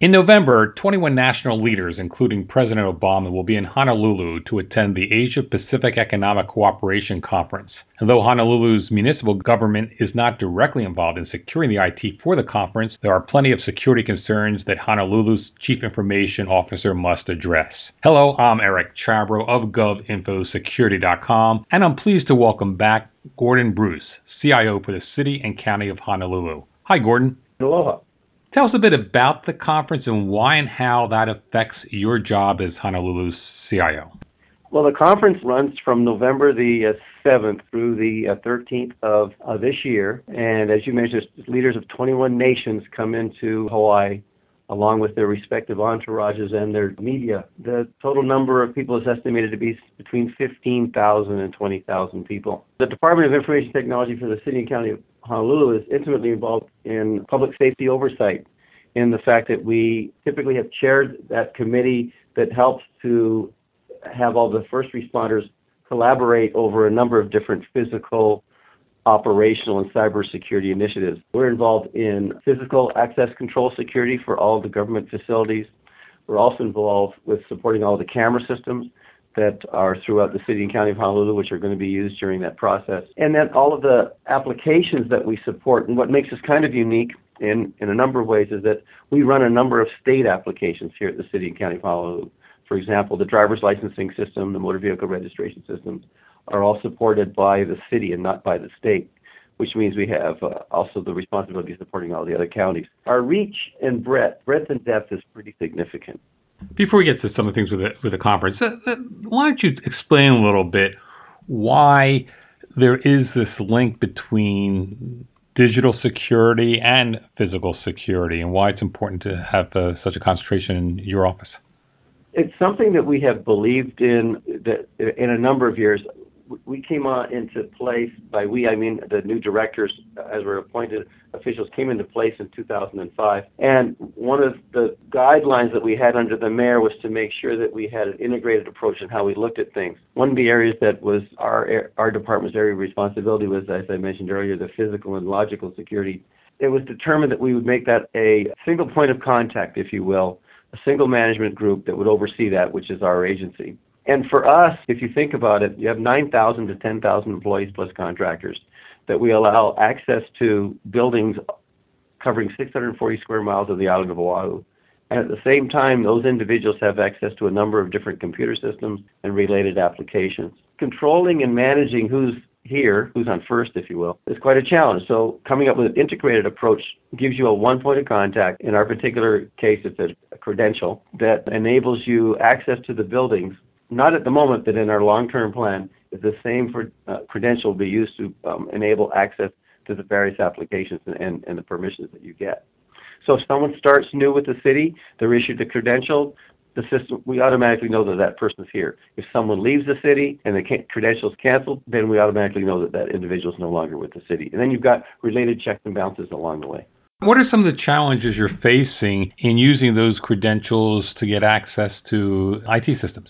In November, 21 national leaders, including President Obama, will be in Honolulu to attend the Asia Pacific Economic Cooperation Conference. And though Honolulu's municipal government is not directly involved in securing the IT for the conference, there are plenty of security concerns that Honolulu's Chief Information Officer must address. Hello, I'm Eric Chabrow of GovInfoSecurity.com, and I'm pleased to welcome back Gordon Bruce, CIO for the City and County of Honolulu. Hi, Gordon. Aloha. Tell us a bit about the conference and why and how that affects your job as Honolulu's CIO. Well, the conference runs from November the uh, 7th through the uh, 13th of uh, this year. And as you mentioned, leaders of 21 nations come into Hawaii along with their respective entourages and their media. The total number of people is estimated to be between 15,000 and 20,000 people. The Department of Information Technology for the City and County of Honolulu is intimately involved in public safety oversight in the fact that we typically have chaired that committee that helps to have all the first responders collaborate over a number of different physical, operational, and cybersecurity initiatives. We're involved in physical access control security for all the government facilities. We're also involved with supporting all the camera systems that are throughout the city and county of Honolulu, which are going to be used during that process. And then all of the applications that we support. And what makes us kind of unique in, in a number of ways is that we run a number of state applications here at the city and county of Honolulu. For example, the driver's licensing system, the motor vehicle registration systems are all supported by the city and not by the state which means we have uh, also the responsibility of supporting all the other counties. Our reach and breadth, breadth and depth is pretty significant. Before we get to some of the things with the, with the conference, uh, uh, why don't you explain a little bit why there is this link between digital security and physical security and why it's important to have uh, such a concentration in your office? It's something that we have believed in that in a number of years we came on into place by we I mean the new directors as were appointed officials came into place in 2005 and one of the guidelines that we had under the mayor was to make sure that we had an integrated approach in how we looked at things. One of the areas that was our our department's area of responsibility was as I mentioned earlier the physical and logical security. It was determined that we would make that a single point of contact if you will a single management group that would oversee that which is our agency and for us, if you think about it, you have 9,000 to 10,000 employees plus contractors that we allow access to buildings covering 640 square miles of the island of Oahu. And at the same time, those individuals have access to a number of different computer systems and related applications. Controlling and managing who's here, who's on first, if you will, is quite a challenge. So coming up with an integrated approach gives you a one point of contact. In our particular case, it's a credential that enables you access to the buildings not at the moment, but in our long-term plan, is the same for uh, credential be used to um, enable access to the various applications and, the permissions that you get. So if someone starts new with the city, they're issued the credential, the system, we automatically know that that person's here. If someone leaves the city and the credential's canceled, then we automatically know that that individual is no longer with the city. And then you've got related checks and balances along the way. What are some of the challenges you're facing in using those credentials to get access to IT systems?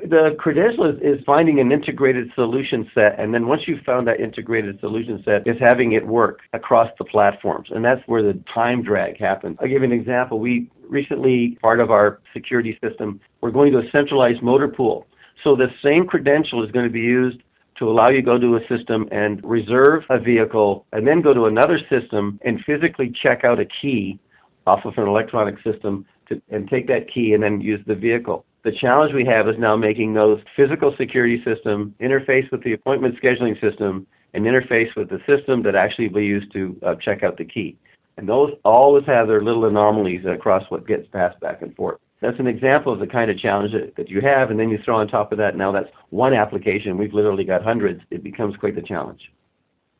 The credential is, is finding an integrated solution set, and then once you've found that integrated solution set, is having it work across the platforms, and that's where the time drag happens. I'll give you an example. We recently, part of our security system, we're going to a centralized motor pool. So the same credential is going to be used to allow you to go to a system and reserve a vehicle, and then go to another system and physically check out a key off of an electronic system to, and take that key and then use the vehicle. The challenge we have is now making those physical security system interface with the appointment scheduling system and interface with the system that actually we use to uh, check out the key. And those always have their little anomalies across what gets passed back and forth. That's an example of the kind of challenge that, that you have, and then you throw on top of that now that's one application. We've literally got hundreds. It becomes quite the challenge.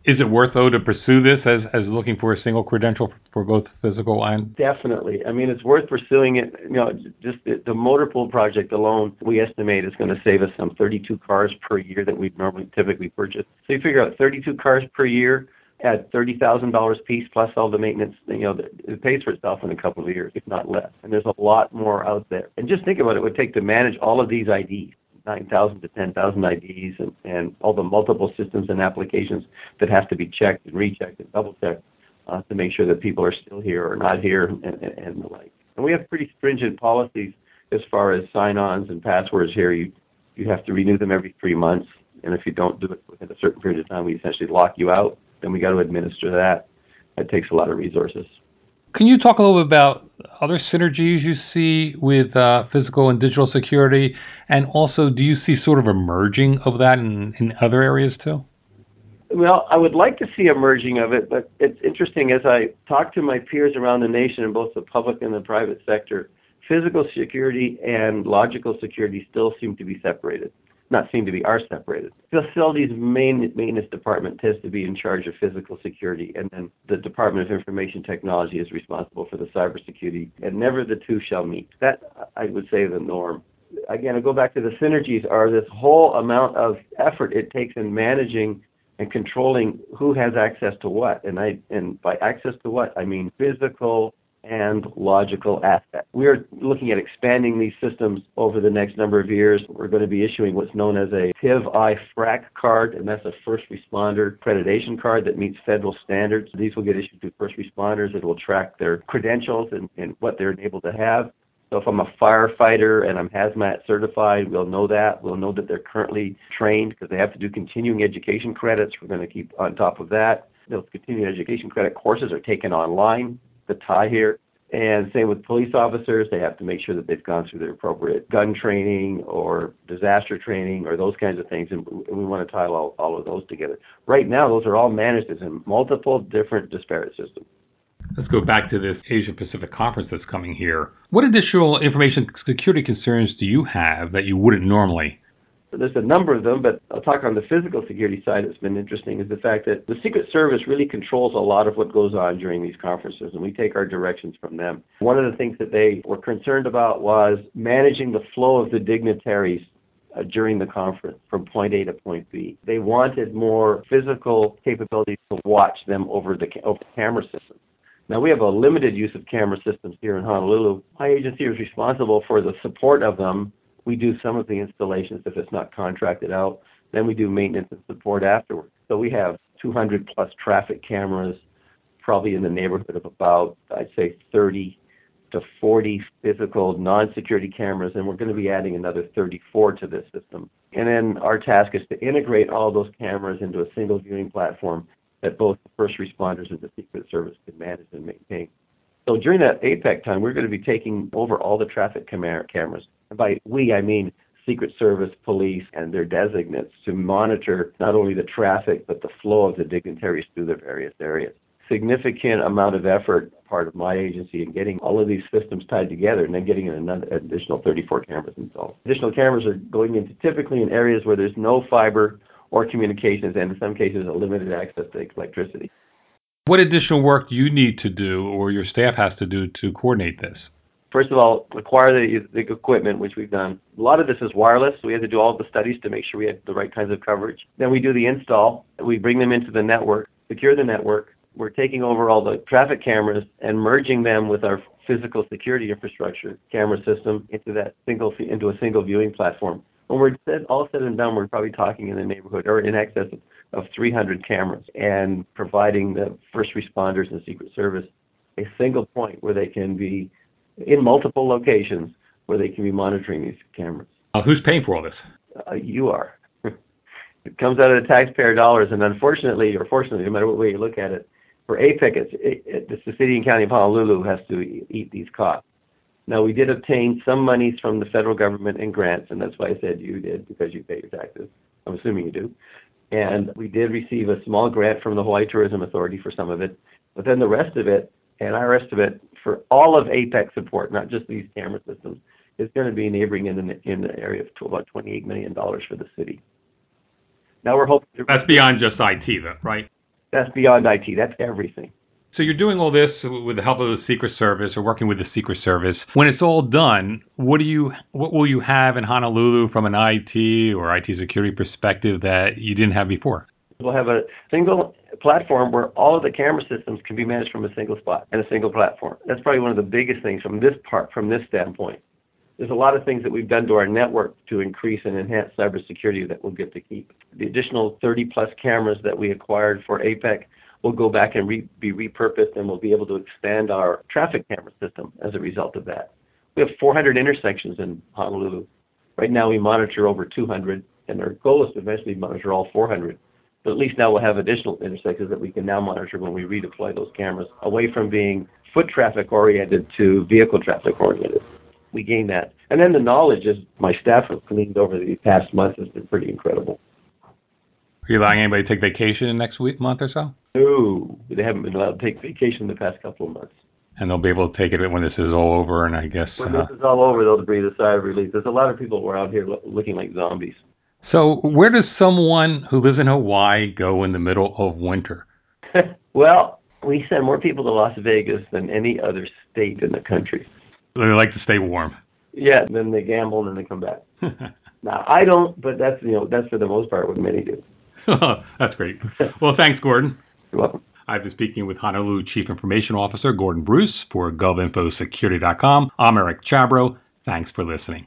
Is it worth though to pursue this as as looking for a single credential for both physical and? Definitely. I mean, it's worth pursuing it. You know, just the, the motor pool project alone, we estimate is going to save us some 32 cars per year that we'd normally typically purchase. So you figure out 32 cars per year at thirty thousand dollars piece plus all the maintenance. You know, it pays for itself in a couple of years, if not less. And there's a lot more out there. And just think about it, it would take to manage all of these IDs. 9,000 to 10,000 IDs and, and all the multiple systems and applications that have to be checked and rechecked and double checked uh, to make sure that people are still here or not here and, and, and the like. And we have pretty stringent policies as far as sign-ons and passwords here. You you have to renew them every three months, and if you don't do it within a certain period of time, we essentially lock you out. Then we got to administer that. That takes a lot of resources. Can you talk a little bit about other synergies you see with uh, physical and digital security? And also, do you see sort of a merging of that in, in other areas too? Well, I would like to see a merging of it, but it's interesting as I talk to my peers around the nation in both the public and the private sector, physical security and logical security still seem to be separated. Not seem to be, are separated. Facilities main maintenance department tends to be in charge of physical security, and then the Department of Information Technology is responsible for the cybersecurity, and never the two shall meet. That, I would say, the norm again, I go back to the synergies are this whole amount of effort it takes in managing and controlling who has access to what. And I and by access to what I mean physical and logical aspects. We're looking at expanding these systems over the next number of years. We're going to be issuing what's known as a PIV-I FRAC card, and that's a first responder accreditation card that meets federal standards. These will get issued to first responders. It will track their credentials and, and what they're able to have. So if I'm a firefighter and I'm hazmat certified, we'll know that. We'll know that they're currently trained because they have to do continuing education credits. We're going to keep on top of that. Those continuing education credit courses are taken online, the tie here. And same with police officers, they have to make sure that they've gone through the appropriate gun training or disaster training or those kinds of things. And we want to tie all, all of those together. Right now, those are all managed as in multiple different disparate systems. Let's go back to this Asia Pacific conference that's coming here. What additional information security concerns do you have that you wouldn't normally? There's a number of them, but I'll talk on the physical security side. It's been interesting is the fact that the Secret Service really controls a lot of what goes on during these conferences, and we take our directions from them. One of the things that they were concerned about was managing the flow of the dignitaries uh, during the conference from point A to point B. They wanted more physical capabilities to watch them over the over the camera system. Now we have a limited use of camera systems here in Honolulu. My agency is responsible for the support of them. We do some of the installations if it's not contracted out. Then we do maintenance and support afterwards. So we have 200 plus traffic cameras, probably in the neighborhood of about, I'd say 30 to 40 physical non-security cameras, and we're going to be adding another 34 to this system. And then our task is to integrate all those cameras into a single viewing platform that both the first responders and the Secret Service can manage and maintain. So during that APEC time, we're going to be taking over all the traffic cam- cameras. By we, I mean Secret Service, police, and their designates to monitor not only the traffic, but the flow of the dignitaries through the various areas. Significant amount of effort, part of my agency, in getting all of these systems tied together and then getting another additional 34 cameras installed. Additional cameras are going into typically in areas where there's no fiber or communications, and in some cases, a limited access to electricity. What additional work do you need to do, or your staff has to do, to coordinate this? First of all, acquire the, the equipment, which we've done. A lot of this is wireless. So we had to do all the studies to make sure we had the right kinds of coverage. Then we do the install. We bring them into the network, secure the network. We're taking over all the traffic cameras and merging them with our physical security infrastructure camera system into that single into a single viewing platform. When we're said, all said and done, we're probably talking in the neighborhood or in excess of, of 300 cameras and providing the first responders and Secret Service a single point where they can be in multiple locations where they can be monitoring these cameras. Uh, who's paying for all this? Uh, you are. it comes out of the taxpayer dollars, and unfortunately, or fortunately, no matter what way you look at it, for APEC, it's, it, it's the city and county of Honolulu has to eat these costs. Now, we did obtain some monies from the federal government in grants, and that's why I said you did, because you pay your taxes. I'm assuming you do. And we did receive a small grant from the Hawaii Tourism Authority for some of it, but then the rest of it, and our estimate for all of APEC's support, not just these camera systems, is going to be neighboring in the, in the area of about $28 million for the city. Now we're hoping. That's beyond just IT, though, right? That's beyond IT. That's everything. So you're doing all this with the help of the Secret Service or working with the Secret Service. When it's all done, what do you what will you have in Honolulu from an IT or IT security perspective that you didn't have before? We'll have a single platform where all of the camera systems can be managed from a single spot and a single platform. That's probably one of the biggest things from this part, from this standpoint. There's a lot of things that we've done to our network to increase and enhance cybersecurity that we'll get to keep. The additional 30 plus cameras that we acquired for APEC will go back and re- be repurposed and we'll be able to expand our traffic camera system as a result of that. We have 400 intersections in Honolulu. Right now we monitor over 200 and our goal is to eventually monitor all 400. But at least now we'll have additional intersections that we can now monitor when we redeploy those cameras away from being foot traffic oriented to vehicle traffic oriented. We gain that. And then the knowledge is my staff have gleaned over the past month has been pretty incredible. Are you allowing anybody to take vacation next week, month or so? No, they haven't been allowed to take vacation in the past couple of months. And they'll be able to take it when this is all over, and I guess. When uh, this is all over, they'll breathe a sigh of relief. There's a lot of people who are out here lo- looking like zombies. So, where does someone who lives in Hawaii go in the middle of winter? well, we send more people to Las Vegas than any other state in the country. They like to stay warm. Yeah, then they gamble and then they come back. now I don't, but that's you know that's for the most part what many do. That's great. Well, thanks, Gordon. You're welcome. I've been speaking with Honolulu Chief Information Officer Gordon Bruce for GovInfoSecurity.com. I'm Eric Chabrow. Thanks for listening.